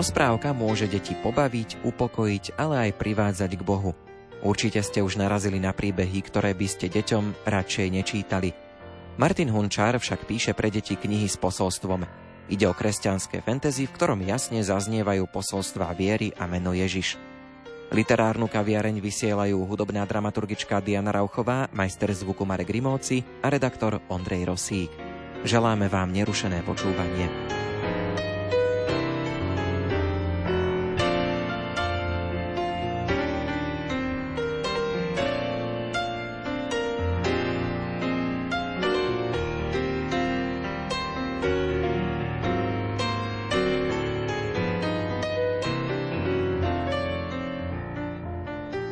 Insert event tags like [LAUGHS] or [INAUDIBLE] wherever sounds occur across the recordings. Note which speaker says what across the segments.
Speaker 1: Rozprávka môže deti pobaviť, upokojiť, ale aj privádzať k Bohu. Určite ste už narazili na príbehy, ktoré by ste deťom radšej nečítali. Martin Hunčár však píše pre deti knihy s posolstvom. Ide o kresťanské fantasy, v ktorom jasne zaznievajú posolstvá viery a meno Ježiš. Literárnu kaviareň vysielajú hudobná dramaturgička Diana Rauchová, majster zvuku Marek Grimovci a redaktor Ondrej Rosík. Želáme vám nerušené počúvanie.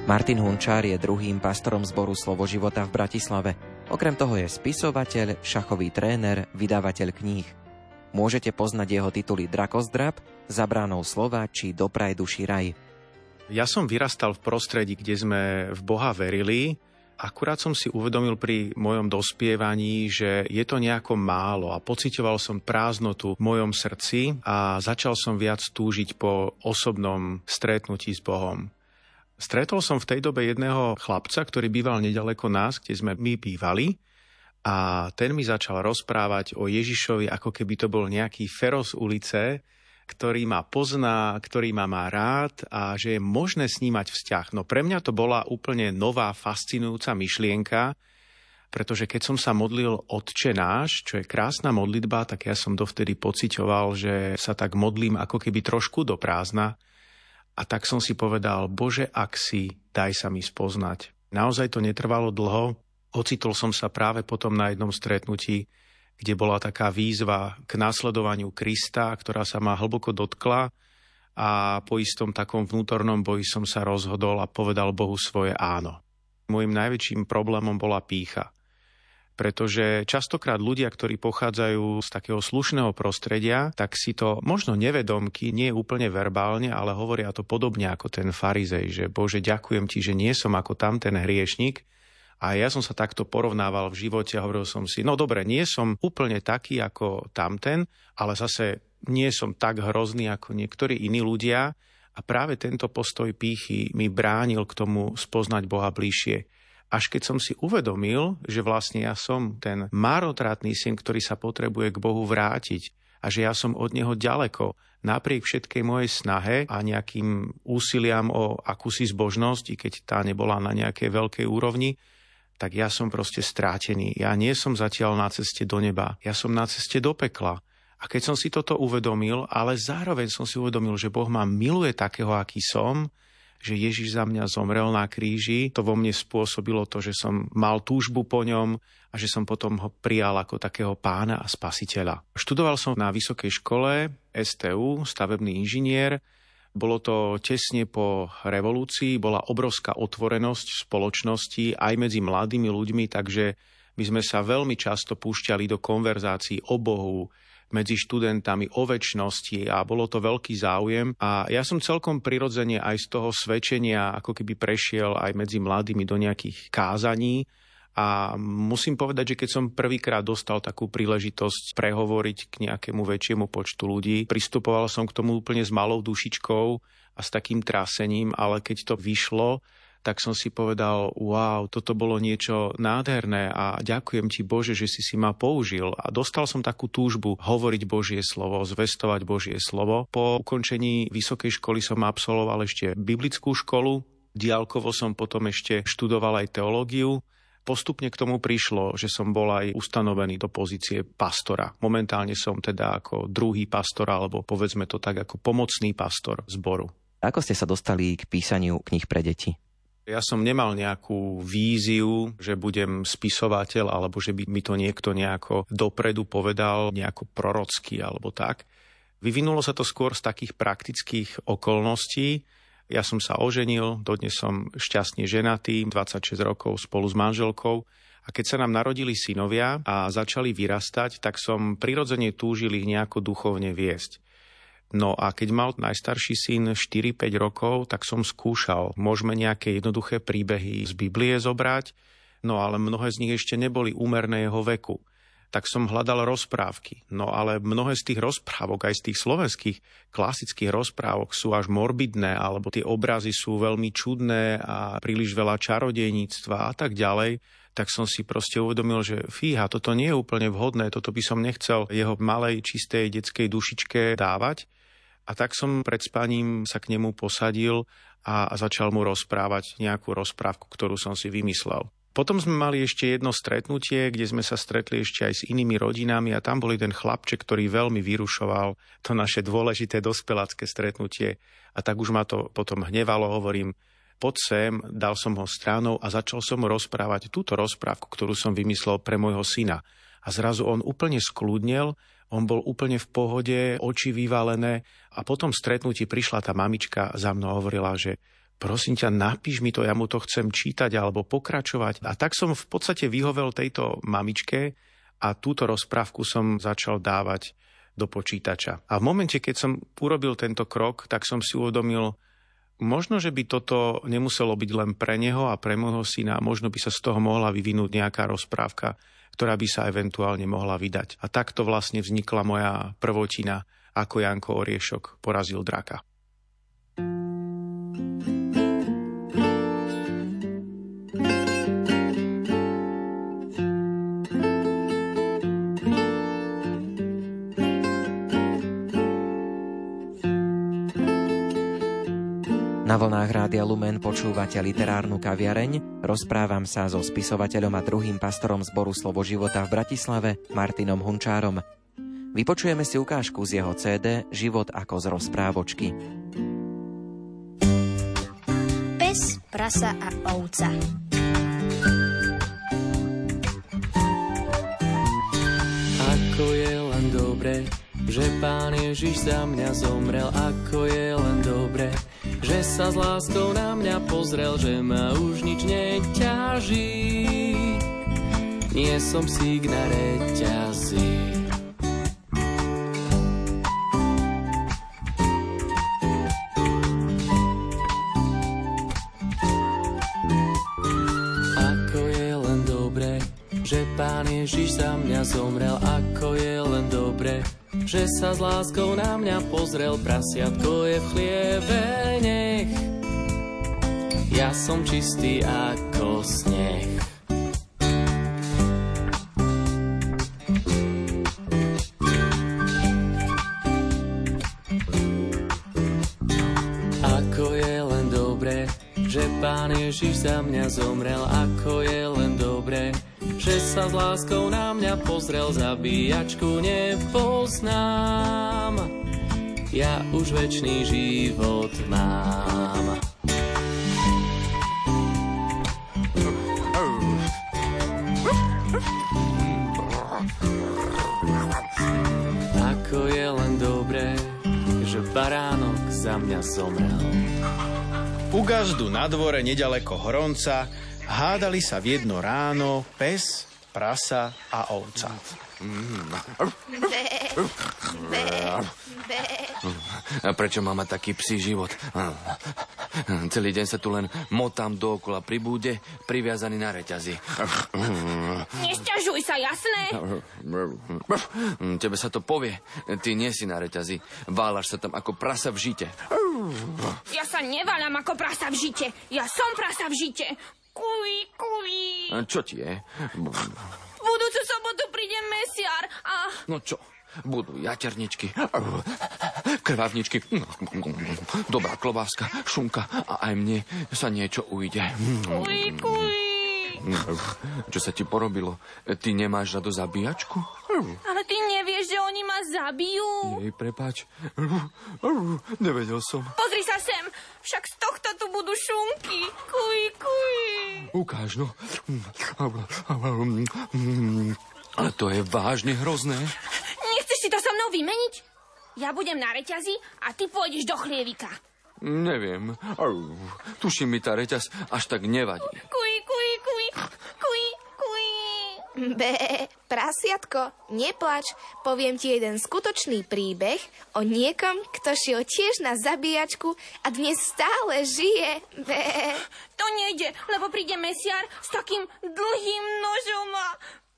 Speaker 1: Martin Hunčár je druhým pastorom zboru Slovo života v Bratislave. Okrem toho je spisovateľ, šachový tréner, vydavateľ kníh. Môžete poznať jeho tituly Drakozdrab, Zabránou slova či Dopraj duši raj.
Speaker 2: Ja som vyrastal v prostredí, kde sme v Boha verili, Akurát som si uvedomil pri mojom dospievaní, že je to nejako málo a pocitoval som prázdnotu v mojom srdci a začal som viac túžiť po osobnom stretnutí s Bohom. Stretol som v tej dobe jedného chlapca, ktorý býval nedaleko nás, kde sme my bývali. A ten mi začal rozprávať o Ježišovi, ako keby to bol nejaký feroz ulice, ktorý ma pozná, ktorý ma má rád a že je možné snímať vzťah. No pre mňa to bola úplne nová, fascinujúca myšlienka, pretože keď som sa modlil Otče náš, čo je krásna modlitba, tak ja som dovtedy pocitoval, že sa tak modlím ako keby trošku do prázdna. A tak som si povedal, Bože, ak si, daj sa mi spoznať. Naozaj to netrvalo dlho. Ocitol som sa práve potom na jednom stretnutí, kde bola taká výzva k následovaniu Krista, ktorá sa ma hlboko dotkla a po istom takom vnútornom boji som sa rozhodol a povedal Bohu svoje áno. Mojím najväčším problémom bola pícha pretože častokrát ľudia, ktorí pochádzajú z takého slušného prostredia, tak si to možno nevedomky, nie úplne verbálne, ale hovoria to podobne ako ten farizej, že Bože, ďakujem ti, že nie som ako tam ten hriešnik, a ja som sa takto porovnával v živote a hovoril som si, no dobre, nie som úplne taký ako tamten, ale zase nie som tak hrozný ako niektorí iní ľudia. A práve tento postoj pýchy mi bránil k tomu spoznať Boha bližšie až keď som si uvedomil, že vlastne ja som ten marotratný syn, ktorý sa potrebuje k Bohu vrátiť a že ja som od neho ďaleko, napriek všetkej mojej snahe a nejakým úsiliam o akúsi zbožnosť, i keď tá nebola na nejakej veľkej úrovni, tak ja som proste strátený. Ja nie som zatiaľ na ceste do neba, ja som na ceste do pekla. A keď som si toto uvedomil, ale zároveň som si uvedomil, že Boh ma miluje takého, aký som, že Ježiš za mňa zomrel na kríži. To vo mne spôsobilo to, že som mal túžbu po ňom a že som potom ho prijal ako takého pána a spasiteľa. Študoval som na vysokej škole STU, stavebný inžinier. Bolo to tesne po revolúcii, bola obrovská otvorenosť spoločnosti aj medzi mladými ľuďmi, takže my sme sa veľmi často púšťali do konverzácií o Bohu, medzi študentami o väčšnosti a bolo to veľký záujem. A ja som celkom prirodzene aj z toho svedčenia ako keby prešiel aj medzi mladými do nejakých kázaní. A musím povedať, že keď som prvýkrát dostal takú príležitosť prehovoriť k nejakému väčšiemu počtu ľudí, pristupoval som k tomu úplne s malou dušičkou a s takým trásením, ale keď to vyšlo, tak som si povedal, wow, toto bolo niečo nádherné a ďakujem ti Bože, že si si ma použil. A dostal som takú túžbu hovoriť Božie slovo, zvestovať Božie slovo. Po ukončení vysokej školy som absolvoval ešte biblickú školu, diálkovo som potom ešte študoval aj teológiu. Postupne k tomu prišlo, že som bol aj ustanovený do pozície pastora. Momentálne som teda ako druhý pastor, alebo povedzme to tak ako pomocný pastor zboru.
Speaker 1: Ako ste sa dostali k písaniu knih pre deti?
Speaker 2: Ja som nemal nejakú víziu, že budem spisovateľ, alebo že by mi to niekto nejako dopredu povedal, nejako prorocky alebo tak. Vyvinulo sa to skôr z takých praktických okolností. Ja som sa oženil, dodnes som šťastne ženatý, 26 rokov spolu s manželkou. A keď sa nám narodili synovia a začali vyrastať, tak som prirodzene túžil ich nejako duchovne viesť. No a keď mal najstarší syn 4-5 rokov, tak som skúšal. Môžeme nejaké jednoduché príbehy z Biblie zobrať, no ale mnohé z nich ešte neboli úmerné jeho veku. Tak som hľadal rozprávky. No ale mnohé z tých rozprávok, aj z tých slovenských klasických rozprávok sú až morbidné, alebo tie obrazy sú veľmi čudné a príliš veľa čarodejníctva a tak ďalej tak som si proste uvedomil, že fíha, toto nie je úplne vhodné, toto by som nechcel jeho malej, čistej detskej dušičke dávať. A tak som pred spaním sa k nemu posadil a začal mu rozprávať nejakú rozprávku, ktorú som si vymyslel. Potom sme mali ešte jedno stretnutie, kde sme sa stretli ešte aj s inými rodinami a tam bol ten chlapček, ktorý veľmi vyrušoval to naše dôležité dospelácké stretnutie. A tak už ma to potom hnevalo, hovorím, poď sem, dal som ho stranou a začal som rozprávať túto rozprávku, ktorú som vymyslel pre môjho syna. A zrazu on úplne skľudnel on bol úplne v pohode, oči vyvalené a potom stretnutí prišla tá mamička za mnou hovorila, že prosím ťa, napíš mi to, ja mu to chcem čítať alebo pokračovať. A tak som v podstate vyhovel tejto mamičke a túto rozprávku som začal dávať do počítača. A v momente, keď som urobil tento krok, tak som si uvedomil, možno, že by toto nemuselo byť len pre neho a pre môjho syna, možno by sa z toho mohla vyvinúť nejaká rozprávka ktorá by sa eventuálne mohla vydať. A takto vlastne vznikla moja prvotina, ako Janko Oriešok porazil draka.
Speaker 1: Vlnách Rádia Lumen počúvate literárnu kaviareň. Rozprávam sa so spisovateľom a druhým pastorom zboru Slovo života v Bratislave, Martinom Hunčárom. Vypočujeme si ukážku z jeho CD Život ako z rozprávočky.
Speaker 3: Pes, prasa a ovca.
Speaker 4: Ako je len dobre, že Pán Ježiš za mňa zomrel, ako je len dobre, že sa s láskou na mňa pozrel, že ma už nič neťaží. Nie som si na reťazi. Ako je len že Pán Ježiš za mňa zomrel, ako že sa s láskou na mňa pozrel, prasiatko je v chlieve, nech. Ja som čistý ako sneh. Ako je len dobre, že Pán Ježiš za mňa zomrel, ako je len dobre, že sa s láskou na mňa pozrel, zabíjačku nepoznám. Ja už väčší život mám. Ako je len dobré, že baránok za mňa zomrel.
Speaker 2: U gazdu na dvore nedaleko Hronca Hádali sa v jedno ráno pes, prasa a ovca.
Speaker 5: A prečo má taký psí život? Celý deň sa tu len motám dookola pri búde, priviazaný na reťazi.
Speaker 6: Nesťažuj sa, jasné?
Speaker 5: Tebe sa to povie. Ty nie si na reťazi. Válaš sa tam ako prasa v žite.
Speaker 6: Ja sa neváľam ako prasa v žite. Ja som prasa v žite. Kuj, kuj.
Speaker 5: Čo ti je?
Speaker 6: V budúcu sobotu príde mesiar a...
Speaker 5: No čo? Budú jaterničky, krvavničky, dobrá klobáska, šunka a aj mne sa niečo ujde.
Speaker 6: Kuj, kuj.
Speaker 5: Čo sa ti porobilo? Ty nemáš rado zabíjačku?
Speaker 6: Ale ty nevieš, že oni ma zabijú?
Speaker 5: Jej, prepáč. Nevedel som.
Speaker 6: Pozri sa sem, však z tohto tu budú šunky. Kuj, kuj.
Speaker 5: Ukáž, no. Ale to je vážne hrozné.
Speaker 6: Nechceš si to so mnou vymeniť? Ja budem na reťazi a ty pôjdeš do chlievika.
Speaker 5: Neviem. Au, tuším mi tá reťaz až tak nevadí.
Speaker 6: Kuj, kuj, kuj.
Speaker 7: Bé, prasiatko, neplač, poviem ti jeden skutočný príbeh o niekom, kto šiel tiež na zabíjačku a dnes stále žije. Bé.
Speaker 6: To nejde, lebo príde mesiar s takým dlhým nožom a...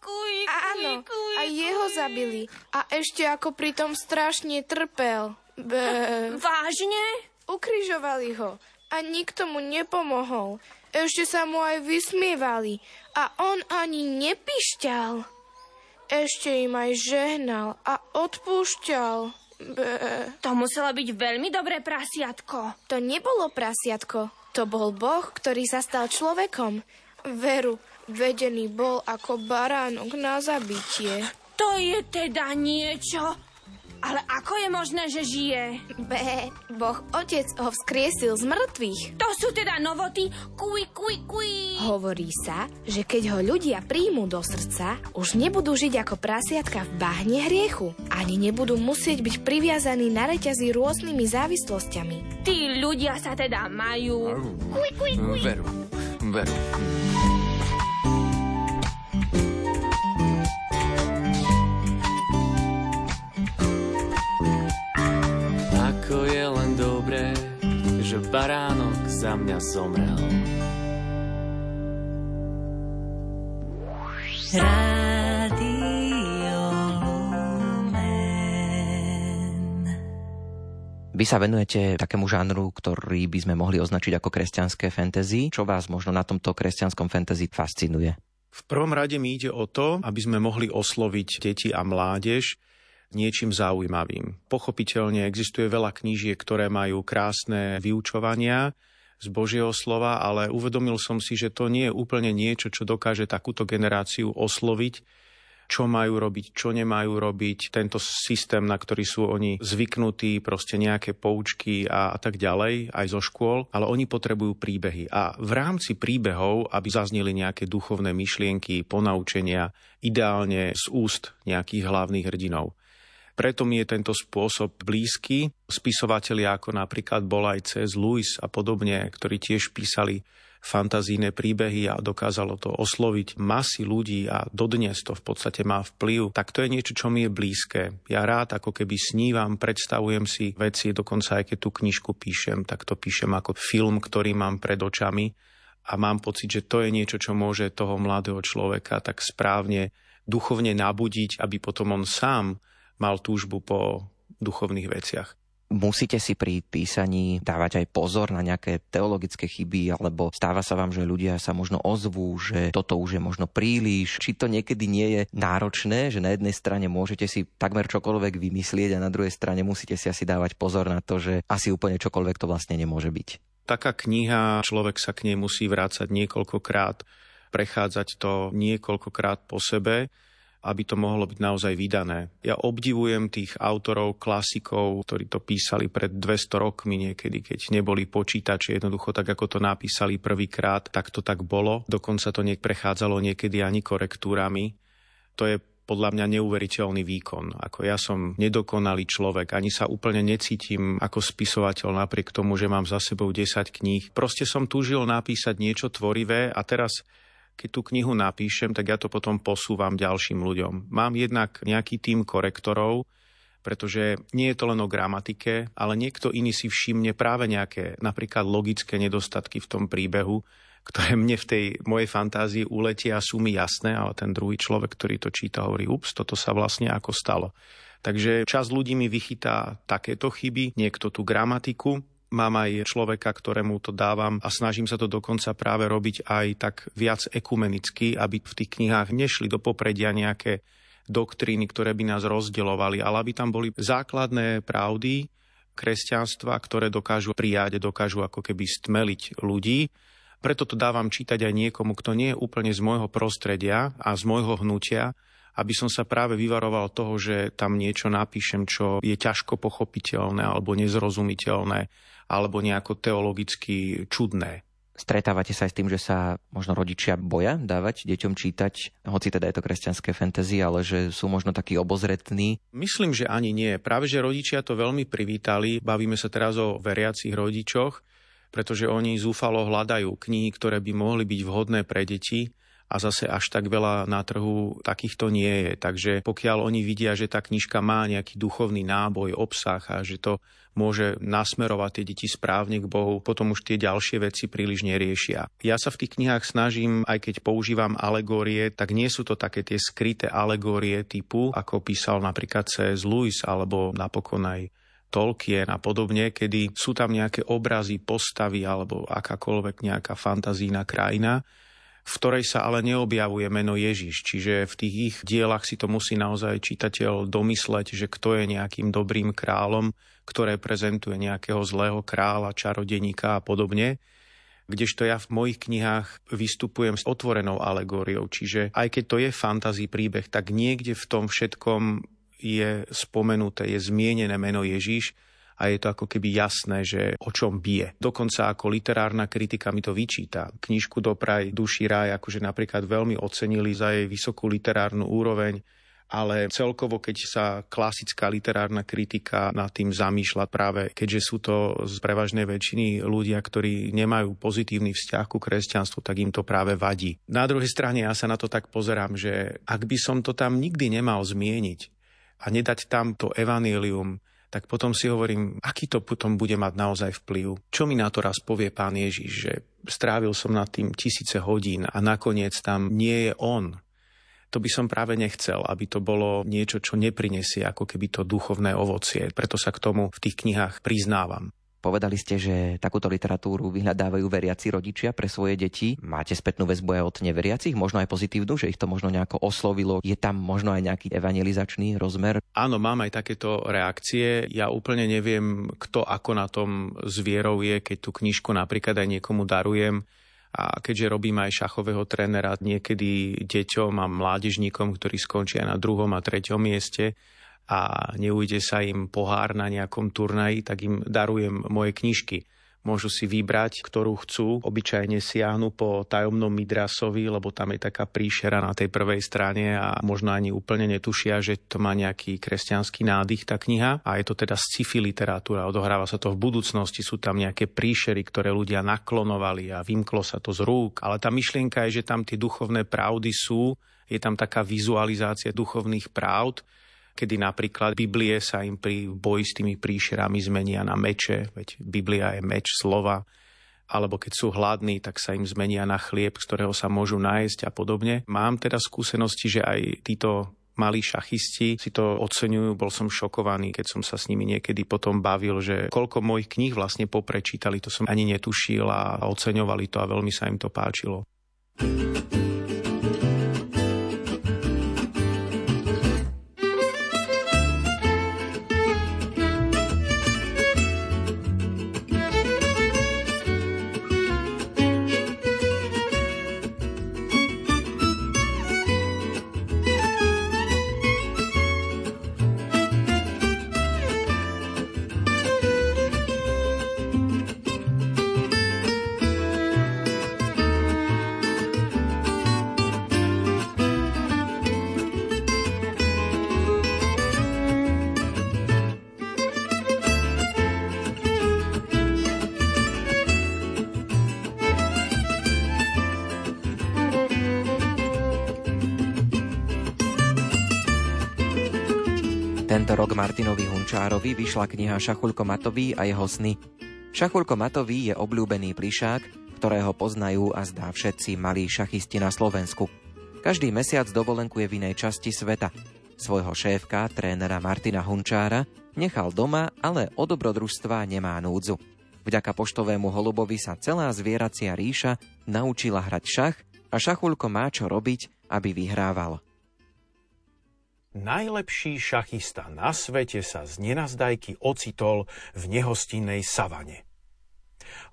Speaker 6: Kuj, kuj,
Speaker 7: Áno,
Speaker 6: kuj,
Speaker 7: a jeho
Speaker 6: kuj.
Speaker 7: zabili. A ešte ako pritom strašne trpel. Bé.
Speaker 6: Vážne?
Speaker 7: Ukrižovali ho a nikto mu nepomohol. Ešte sa mu aj vysmievali a on ani nepišťal. Ešte im aj žehnal a odpúšťal. Bé.
Speaker 6: To muselo byť veľmi dobré prasiatko.
Speaker 7: To nebolo prasiatko, to bol Boh, ktorý sa stal človekom. Veru, vedený bol ako baránok na zabitie.
Speaker 6: To je teda niečo. Ale ako je možné, že žije?
Speaker 7: Bé, Boh Otec ho vzkriesil z mŕtvych.
Speaker 6: To sú teda novoty. Kuj, kuj, kuj.
Speaker 7: Hovorí sa, že keď ho ľudia príjmú do srdca, už nebudú žiť ako prasiatka v bahne hriechu. Ani nebudú musieť byť priviazaní na reťazi rôznymi závislosťami.
Speaker 6: Tí ľudia sa teda majú... Kuj, kuj, kuj.
Speaker 5: Veru, veru.
Speaker 4: Baránok za mňa zomrel.
Speaker 8: Rádio.
Speaker 1: Vy sa venujete takému žánru, ktorý by sme mohli označiť ako kresťanské fantasy. Čo vás možno na tomto kresťanskom fantasy fascinuje?
Speaker 2: V prvom rade mi ide o to, aby sme mohli osloviť deti a mládež niečím zaujímavým. Pochopiteľne existuje veľa knížiek, ktoré majú krásne vyučovania z Božieho slova, ale uvedomil som si, že to nie je úplne niečo, čo dokáže takúto generáciu osloviť, čo majú robiť, čo nemajú robiť, tento systém, na ktorý sú oni zvyknutí, proste nejaké poučky a, a tak ďalej, aj zo škôl, ale oni potrebujú príbehy. A v rámci príbehov, aby zazneli nejaké duchovné myšlienky, ponaučenia, ideálne z úst nejakých hlavných hrdinov. Preto mi je tento spôsob blízky. Spisovatelia ako napríklad bol aj C.S. Lewis a podobne, ktorí tiež písali fantazíne príbehy a dokázalo to osloviť masy ľudí a dodnes to v podstate má vplyv, tak to je niečo, čo mi je blízke. Ja rád ako keby snívam, predstavujem si veci, dokonca aj keď tú knižku píšem, tak to píšem ako film, ktorý mám pred očami a mám pocit, že to je niečo, čo môže toho mladého človeka tak správne duchovne nabudiť, aby potom on sám mal túžbu po duchovných veciach.
Speaker 1: Musíte si pri písaní dávať aj pozor na nejaké teologické chyby, alebo stáva sa vám, že ľudia sa možno ozvú, že toto už je možno príliš. Či to niekedy nie je náročné, že na jednej strane môžete si takmer čokoľvek vymyslieť a na druhej strane musíte si asi dávať pozor na to, že asi úplne čokoľvek to vlastne nemôže byť.
Speaker 2: Taká kniha, človek sa k nej musí vrácať niekoľkokrát, prechádzať to niekoľkokrát po sebe aby to mohlo byť naozaj vydané. Ja obdivujem tých autorov, klasikov, ktorí to písali pred 200 rokmi niekedy, keď neboli počítači, jednoducho tak, ako to napísali prvýkrát, tak to tak bolo. Dokonca to neprechádzalo niekedy ani korektúrami. To je podľa mňa neuveriteľný výkon. Ako ja som nedokonalý človek, ani sa úplne necítim ako spisovateľ napriek tomu, že mám za sebou 10 kníh. Proste som túžil napísať niečo tvorivé a teraz keď tú knihu napíšem, tak ja to potom posúvam ďalším ľuďom. Mám jednak nejaký tým korektorov, pretože nie je to len o gramatike, ale niekto iný si všimne práve nejaké napríklad logické nedostatky v tom príbehu, ktoré mne v tej mojej fantázii uletia a sú mi jasné, ale ten druhý človek, ktorý to číta, hovorí, ups, toto sa vlastne ako stalo. Takže čas ľudí mi vychytá takéto chyby, niekto tú gramatiku, mám aj človeka, ktorému to dávam a snažím sa to dokonca práve robiť aj tak viac ekumenicky, aby v tých knihách nešli do popredia nejaké doktríny, ktoré by nás rozdeľovali, ale aby tam boli základné pravdy kresťanstva, ktoré dokážu prijať, dokážu ako keby stmeliť ľudí. Preto to dávam čítať aj niekomu, kto nie je úplne z môjho prostredia a z môjho hnutia, aby som sa práve vyvaroval toho, že tam niečo napíšem, čo je ťažko pochopiteľné alebo nezrozumiteľné alebo nejako teologicky čudné.
Speaker 1: Stretávate sa aj s tým, že sa možno rodičia boja dávať deťom čítať, hoci teda je to kresťanské fantasy, ale že sú možno takí obozretní?
Speaker 2: Myslím, že ani nie. Práve, že rodičia to veľmi privítali. Bavíme sa teraz o veriacich rodičoch, pretože oni zúfalo hľadajú knihy, ktoré by mohli byť vhodné pre deti a zase až tak veľa na trhu takýchto nie je. Takže pokiaľ oni vidia, že tá knižka má nejaký duchovný náboj, obsah a že to môže nasmerovať tie deti správne k Bohu, potom už tie ďalšie veci príliš neriešia. Ja sa v tých knihách snažím, aj keď používam alegórie, tak nie sú to také tie skryté alegórie typu, ako písal napríklad C.S. Lewis alebo napokon aj Tolkien a podobne, kedy sú tam nejaké obrazy, postavy alebo akákoľvek nejaká fantazína krajina, v ktorej sa ale neobjavuje meno Ježiš. Čiže v tých ich dielach si to musí naozaj čitateľ domysleť, že kto je nejakým dobrým kráľom, ktoré prezentuje nejakého zlého kráľa, čarodeníka a podobne kdežto ja v mojich knihách vystupujem s otvorenou alegóriou. Čiže aj keď to je fantazí príbeh, tak niekde v tom všetkom je spomenuté, je zmienené meno Ježíš a je to ako keby jasné, že o čom bije. Dokonca ako literárna kritika mi to vyčíta. Knižku Dopraj duši raj akože napríklad veľmi ocenili za jej vysokú literárnu úroveň, ale celkovo, keď sa klasická literárna kritika nad tým zamýšľa práve, keďže sú to z prevažnej väčšiny ľudia, ktorí nemajú pozitívny vzťah ku kresťanstvu, tak im to práve vadí. Na druhej strane ja sa na to tak pozerám, že ak by som to tam nikdy nemal zmieniť a nedať tam to evanílium, tak potom si hovorím, aký to potom bude mať naozaj vplyv. Čo mi na to raz povie pán Ježiš, že strávil som nad tým tisíce hodín a nakoniec tam nie je on. To by som práve nechcel, aby to bolo niečo, čo neprinesie ako keby to duchovné ovocie. Preto sa k tomu v tých knihách priznávam.
Speaker 1: Povedali ste, že takúto literatúru vyhľadávajú veriaci rodičia pre svoje deti. Máte spätnú väzbu aj od neveriacich, možno aj pozitívnu, že ich to možno nejako oslovilo. Je tam možno aj nejaký evangelizačný rozmer?
Speaker 2: Áno, mám aj takéto reakcie. Ja úplne neviem, kto ako na tom zvierou je, keď tú knižku napríklad aj niekomu darujem. A keďže robím aj šachového trénera niekedy deťom a mládežníkom, ktorí skončia na druhom a treťom mieste, a neujde sa im pohár na nejakom turnaji, tak im darujem moje knižky. Môžu si vybrať, ktorú chcú. Obyčajne siahnu po tajomnom Midrasovi, lebo tam je taká príšera na tej prvej strane a možno ani úplne netušia, že to má nejaký kresťanský nádych tá kniha. A je to teda sci-fi literatúra. Odohráva sa to v budúcnosti. Sú tam nejaké príšery, ktoré ľudia naklonovali a vymklo sa to z rúk. Ale tá myšlienka je, že tam tie duchovné pravdy sú. Je tam taká vizualizácia duchovných pravd kedy napríklad Biblie sa im pri boji s tými príšerami zmenia na meče, veď Biblia je meč slova, alebo keď sú hladní, tak sa im zmenia na chlieb, z ktorého sa môžu nájsť a podobne. Mám teda skúsenosti, že aj títo malí šachisti si to oceňujú. Bol som šokovaný, keď som sa s nimi niekedy potom bavil, že koľko mojich kníh vlastne poprečítali, to som ani netušil a oceňovali to a veľmi sa im to páčilo.
Speaker 1: Tento rok Martinovi Hunčárovi vyšla kniha Šachulko Matový a jeho sny. Šachulko Matový je obľúbený plišák, ktorého poznajú a zdá všetci malí šachisti na Slovensku. Každý mesiac dovolenkuje v inej časti sveta. Svojho šéfka, trénera Martina Hunčára, nechal doma, ale o dobrodružstva nemá núdzu. Vďaka poštovému holubovi sa celá zvieracia ríša naučila hrať šach a šachulko má čo robiť, aby vyhrával.
Speaker 8: Najlepší šachista na svete sa z nenazdajky ocitol v nehostinnej savane.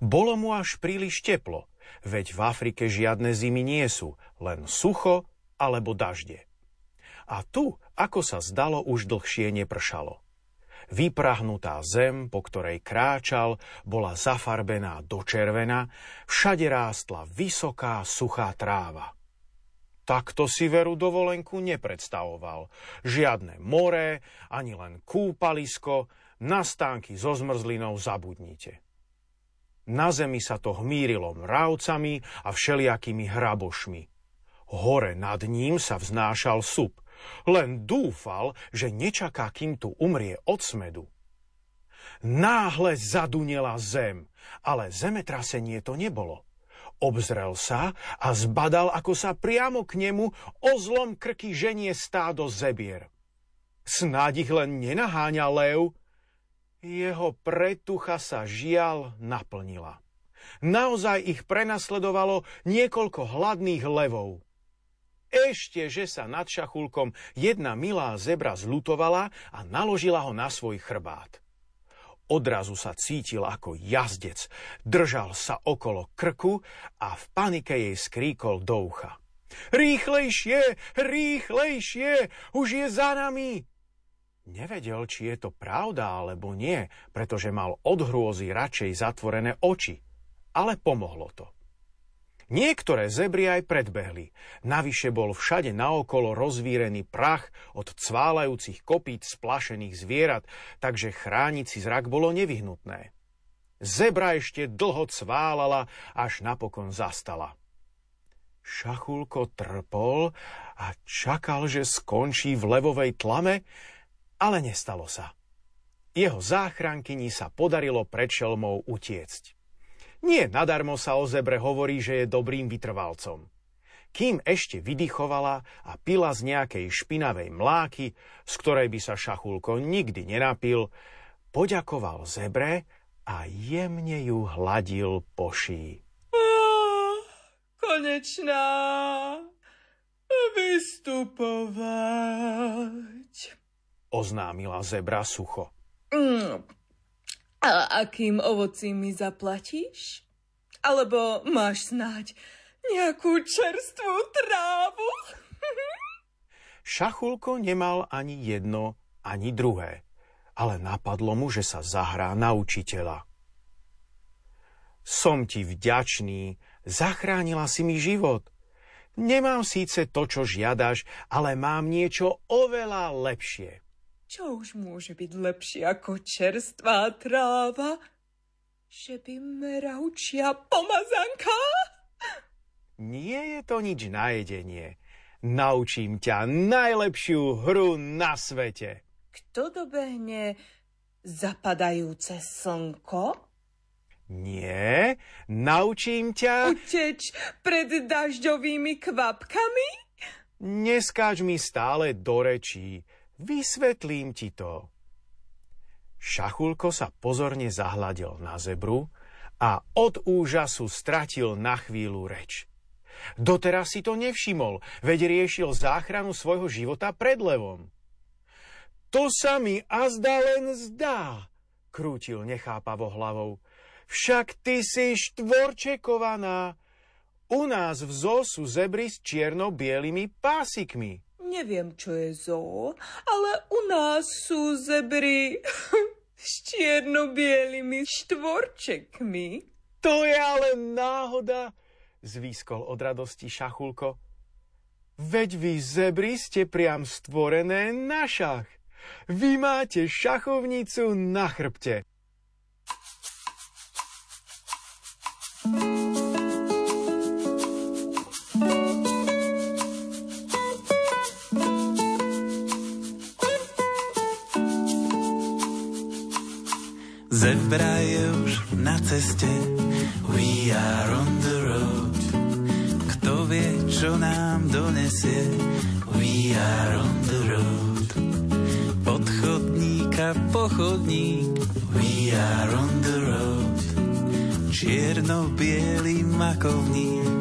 Speaker 8: Bolo mu až príliš teplo, veď v Afrike žiadne zimy nie sú, len sucho alebo dažde. A tu, ako sa zdalo, už dlhšie nepršalo. Vyprahnutá zem, po ktorej kráčal, bola zafarbená do červena, všade rástla vysoká, suchá tráva. Takto si veru dovolenku nepredstavoval. Žiadne more, ani len kúpalisko, na stánky so zmrzlinou zabudnite. Na zemi sa to hmírilo mravcami a všelijakými hrabošmi. Hore nad ním sa vznášal sup. Len dúfal, že nečaká, kým tu umrie od smedu. Náhle zadunela zem, ale zemetrasenie to nebolo. Obzrel sa a zbadal, ako sa priamo k nemu o zlom krky ženie stádo zebier. Snáď ich len nenaháňa lev. Jeho pretucha sa žial naplnila. Naozaj ich prenasledovalo niekoľko hladných levov. Ešte, že sa nad šachulkom jedna milá zebra zlutovala a naložila ho na svoj chrbát. Odrazu sa cítil ako jazdec, držal sa okolo krku a v panike jej skríkol do ucha. Rýchlejšie, rýchlejšie, už je za nami! Nevedel, či je to pravda alebo nie, pretože mal od hrôzy radšej zatvorené oči. Ale pomohlo to. Niektoré zebry aj predbehli. Navyše bol všade naokolo rozvírený prach od cválajúcich kopít splašených zvierat, takže chrániť si zrak bolo nevyhnutné. Zebra ešte dlho cválala, až napokon zastala. Šachulko trpol a čakal, že skončí v levovej tlame, ale nestalo sa. Jeho záchrankyni sa podarilo pred šelmou utiecť. Nie nadarmo sa o zebre hovorí, že je dobrým vytrvalcom. Kým ešte vydychovala a pila z nejakej špinavej mláky, z ktorej by sa šachulko nikdy nenapil, poďakoval zebre a jemne ju hladil po šíji.
Speaker 9: konečná vystupovať,
Speaker 8: oznámila zebra sucho.
Speaker 9: Mm, a akým ovocím mi zaplatíš? Alebo máš snáď nejakú čerstvú trávu? [LAUGHS]
Speaker 8: Šachulko nemal ani jedno, ani druhé, ale napadlo mu, že sa zahrá na učiteľa. Som ti vďačný, zachránila si mi život. Nemám síce to, čo žiadaš, ale mám niečo oveľa lepšie.
Speaker 9: Čo už môže byť lepšie ako čerstvá tráva? Že by mravčia pomazanka?
Speaker 8: Nie je to nič na jedenie. Naučím ťa najlepšiu hru na svete.
Speaker 9: Kto dobehne zapadajúce slnko?
Speaker 8: Nie, naučím ťa...
Speaker 9: Uteč pred dažďovými kvapkami?
Speaker 8: Neskáč mi stále do rečí. Vysvetlím ti to. Šachulko sa pozorne zahľadil na zebru a od úžasu stratil na chvíľu reč. Doteraz si to nevšimol, veď riešil záchranu svojho života pred levom. To sa mi azda len zdá, krútil nechápavo hlavou. Však ty si štvorčekovaná. U nás v zoo sú zebry s čierno-bielými pásikmi.
Speaker 9: Neviem, čo je zoo, ale u nás sú zebry [LAUGHS] s čierno-bielými štvorčekmi.
Speaker 8: To je ale náhoda, zvýskol od radosti Šachulko. Veď vy zebry ste priam stvorené na šach. Vy máte šachovnicu na chrbte.
Speaker 10: Zebra je už na ceste, we are on the road. Kto vie, čo nám donesie, we are on the road. Od chodníka po chodník, we are on the road. Čierno-bielý makovník,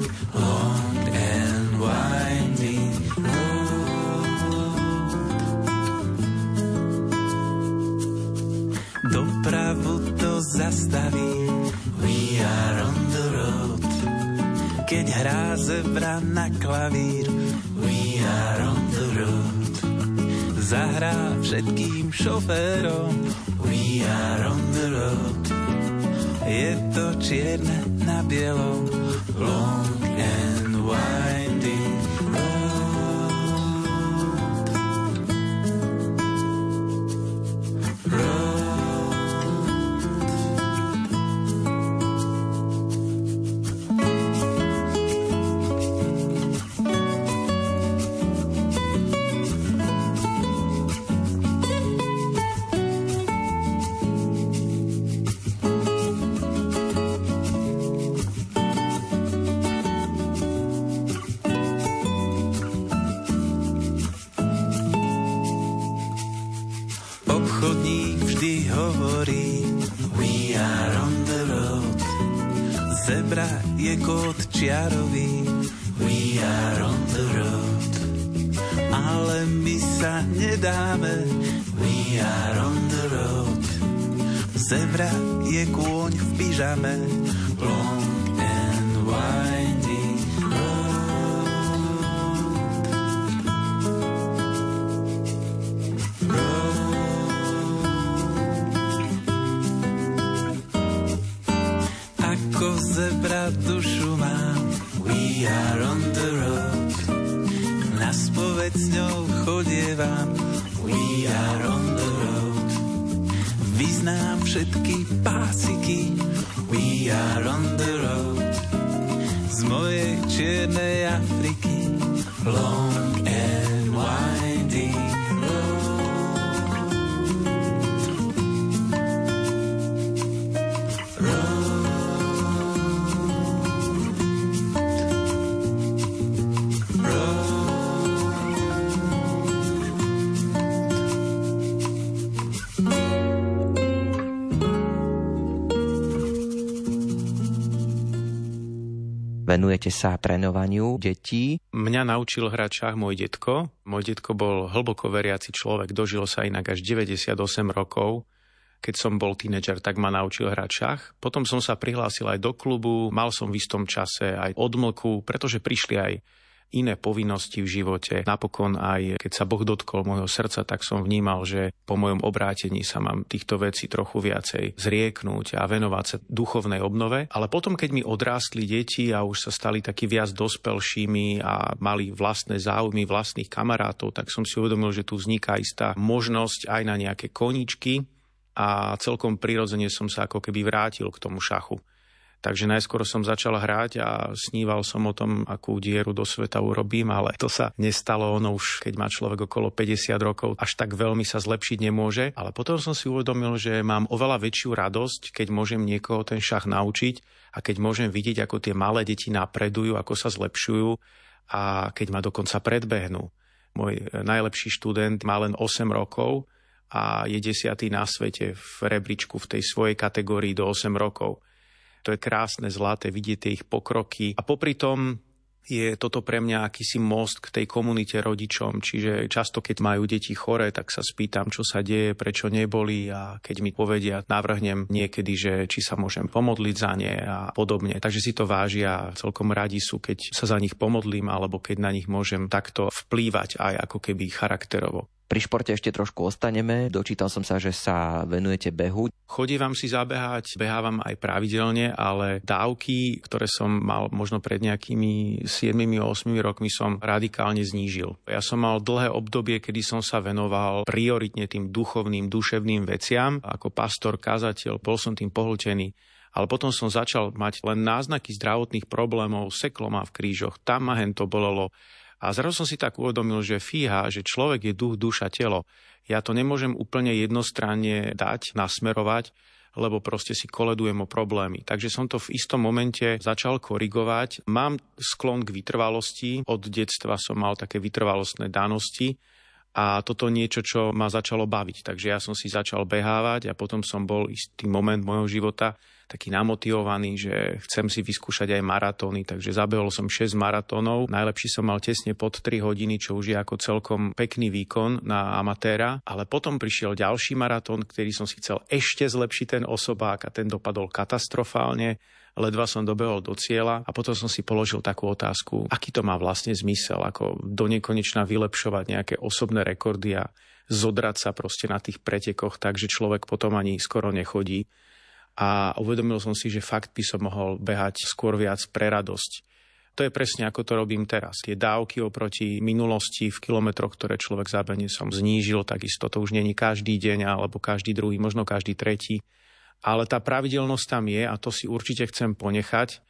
Speaker 10: zastaví. We are on the road. Keď hrá zebra na klavír, we are on the road. zahrá všetkým šoférom. We are on the road. Je to čierne na bielom, long We are on the road. Z mojej čiernej Afriky. Long
Speaker 1: Venujete sa trénovaniu detí.
Speaker 2: Mňa naučil hrať šach môj detko. Môj detko bol hlboko veriaci človek, dožil sa inak až 98 rokov. Keď som bol tínedžer, tak ma naučil hrať šach. Potom som sa prihlásil aj do klubu, mal som v istom čase aj odmlku, pretože prišli aj iné povinnosti v živote. Napokon aj keď sa Boh dotkol môjho srdca, tak som vnímal, že po mojom obrátení sa mám týchto vecí trochu viacej zrieknúť a venovať sa duchovnej obnove. Ale potom, keď mi odrástli deti a už sa stali takí viac dospelšími a mali vlastné záujmy, vlastných kamarátov, tak som si uvedomil, že tu vzniká istá možnosť aj na nejaké koničky a celkom prirodzene som sa ako keby vrátil k tomu šachu. Takže najskôr som začal hrať a sníval som o tom, akú dieru do sveta urobím, ale to sa nestalo. Ono už, keď má človek okolo 50 rokov, až tak veľmi sa zlepšiť nemôže. Ale potom som si uvedomil, že mám oveľa väčšiu radosť, keď môžem niekoho ten šach naučiť a keď môžem vidieť, ako tie malé deti napredujú, ako sa zlepšujú a keď ma dokonca predbehnú. Môj najlepší študent má len 8 rokov a je desiatý na svete v rebríčku v tej svojej kategórii do 8 rokov. To je krásne, zlaté, vidieť tie ich pokroky. A popri tom je toto pre mňa akýsi most k tej komunite rodičom. Čiže často, keď majú deti chore, tak sa spýtam, čo sa deje, prečo neboli a keď mi povedia, navrhnem niekedy, že či sa môžem pomodliť za ne a podobne. Takže si to vážia, celkom radi sú, keď sa za nich pomodlím alebo keď na nich môžem takto vplývať aj ako keby charakterovo.
Speaker 1: Pri športe ešte trošku ostaneme. Dočítal som sa, že sa venujete behu.
Speaker 2: Chodívam si zabehať, behávam aj pravidelne, ale dávky, ktoré som mal možno pred nejakými 7-8 rokmi som radikálne znížil. Ja som mal dlhé obdobie, kedy som sa venoval prioritne tým duchovným, duševným veciam. Ako pastor, kazateľ, bol som tým pohltený. Ale potom som začal mať len náznaky zdravotných problémov, seklo ma v krížoch, tam ma hen to bolelo. A zrazu som si tak uvedomil, že fíha, že človek je duch, duša, telo. Ja to nemôžem úplne jednostranne dať, nasmerovať, lebo proste si koledujem o problémy. Takže som to v istom momente začal korigovať. Mám sklon k vytrvalosti. Od detstva som mal také vytrvalostné danosti a toto niečo, čo ma začalo baviť. Takže ja som si začal behávať a potom som bol istý moment môjho života taký namotivovaný, že chcem si vyskúšať aj maratóny, takže zabehol som 6 maratónov. Najlepší som mal tesne pod 3 hodiny, čo už je ako celkom pekný výkon na amatéra, ale potom prišiel ďalší maratón, ktorý som si chcel ešte zlepšiť ten osobák a ten dopadol katastrofálne. Ledva som dobehol do cieľa a potom som si položil takú otázku, aký to má vlastne zmysel, ako do nekonečna vylepšovať nejaké osobné rekordy a zodrať sa proste na tých pretekoch, takže človek potom ani skoro nechodí a uvedomil som si, že fakt by som mohol behať skôr viac pre radosť. To je presne ako to robím teraz. Tie dávky oproti minulosti v kilometroch, ktoré človek zábene som znížil, takisto to už není každý deň alebo každý druhý, možno každý tretí. Ale tá pravidelnosť tam je a to si určite chcem ponechať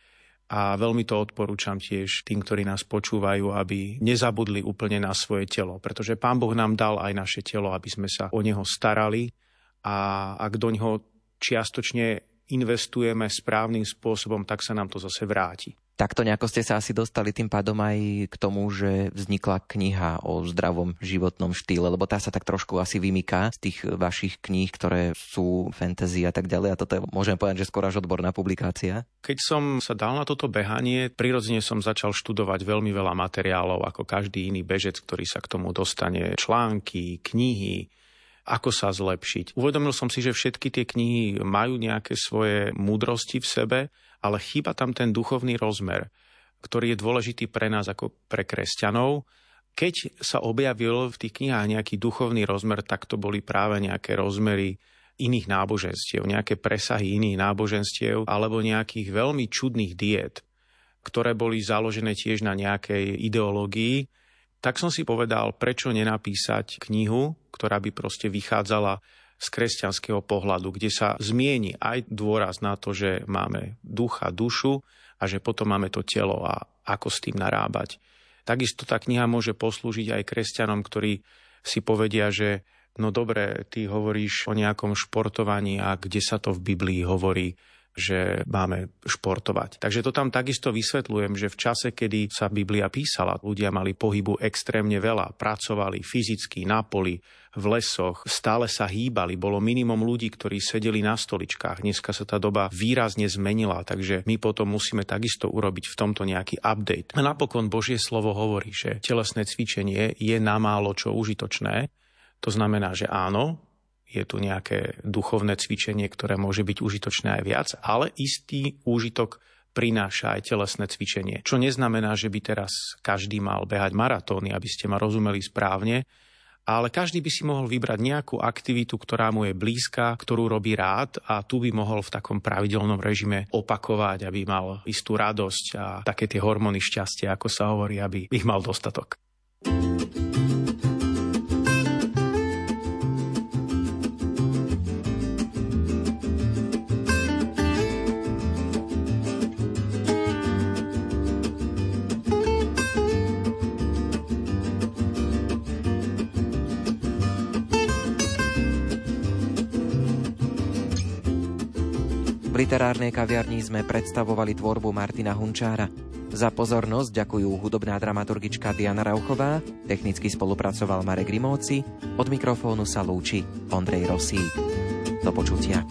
Speaker 2: a veľmi to odporúčam tiež tým, ktorí nás počúvajú, aby nezabudli úplne na svoje telo, pretože Pán Boh nám dal aj naše telo, aby sme sa o neho starali a ak do neho čiastočne investujeme správnym spôsobom, tak sa nám to zase vráti.
Speaker 1: Takto nejako ste sa asi dostali tým pádom aj k tomu, že vznikla kniha o zdravom životnom štýle, lebo tá sa tak trošku asi vymýka z tých vašich kníh, ktoré sú fantasy a tak ďalej. A toto je, môžem povedať, že skôr až odborná publikácia.
Speaker 2: Keď som sa dal na toto behanie, prirodzene som začal študovať veľmi veľa materiálov, ako každý iný bežec, ktorý sa k tomu dostane. Články, knihy, ako sa zlepšiť. Uvedomil som si, že všetky tie knihy majú nejaké svoje múdrosti v sebe, ale chýba tam ten duchovný rozmer, ktorý je dôležitý pre nás ako pre kresťanov. Keď sa objavil v tých knihách nejaký duchovný rozmer, tak to boli práve nejaké rozmery iných náboženstiev, nejaké presahy iných náboženstiev alebo nejakých veľmi čudných diét, ktoré boli založené tiež na nejakej ideológii, tak som si povedal, prečo nenapísať knihu, ktorá by proste vychádzala z kresťanského pohľadu, kde sa zmieni aj dôraz na to, že máme ducha, dušu a že potom máme to telo a ako s tým narábať. Takisto tá kniha môže poslúžiť aj kresťanom, ktorí si povedia, že no dobre, ty hovoríš o nejakom športovaní a kde sa to v Biblii hovorí, že máme športovať. Takže to tam takisto vysvetľujem, že v čase, kedy sa Biblia písala, ľudia mali pohybu extrémne veľa, pracovali fyzicky na poli, v lesoch, stále sa hýbali, bolo minimum ľudí, ktorí sedeli na stoličkách. Dneska sa tá doba výrazne zmenila, takže my potom musíme takisto urobiť v tomto nejaký update. A napokon Božie slovo hovorí, že telesné cvičenie je na málo čo užitočné. To znamená, že áno, je tu nejaké duchovné cvičenie, ktoré môže byť užitočné aj viac, ale istý úžitok prináša aj telesné cvičenie. Čo neznamená, že by teraz každý mal behať maratóny, aby ste ma rozumeli správne, ale každý by si mohol vybrať nejakú aktivitu, ktorá mu je blízka, ktorú robí rád a tu by mohol v takom pravidelnom režime opakovať, aby mal istú radosť a také tie hormóny šťastia, ako sa hovorí, aby ich mal dostatok.
Speaker 1: Literárnej kaviarni sme predstavovali tvorbu Martina Hunčára. Za pozornosť ďakujú hudobná dramaturgička Diana Rauchová, technicky spolupracoval Marek Rimóci, od mikrofónu sa lúči Ondrej Rosík. Do počutia.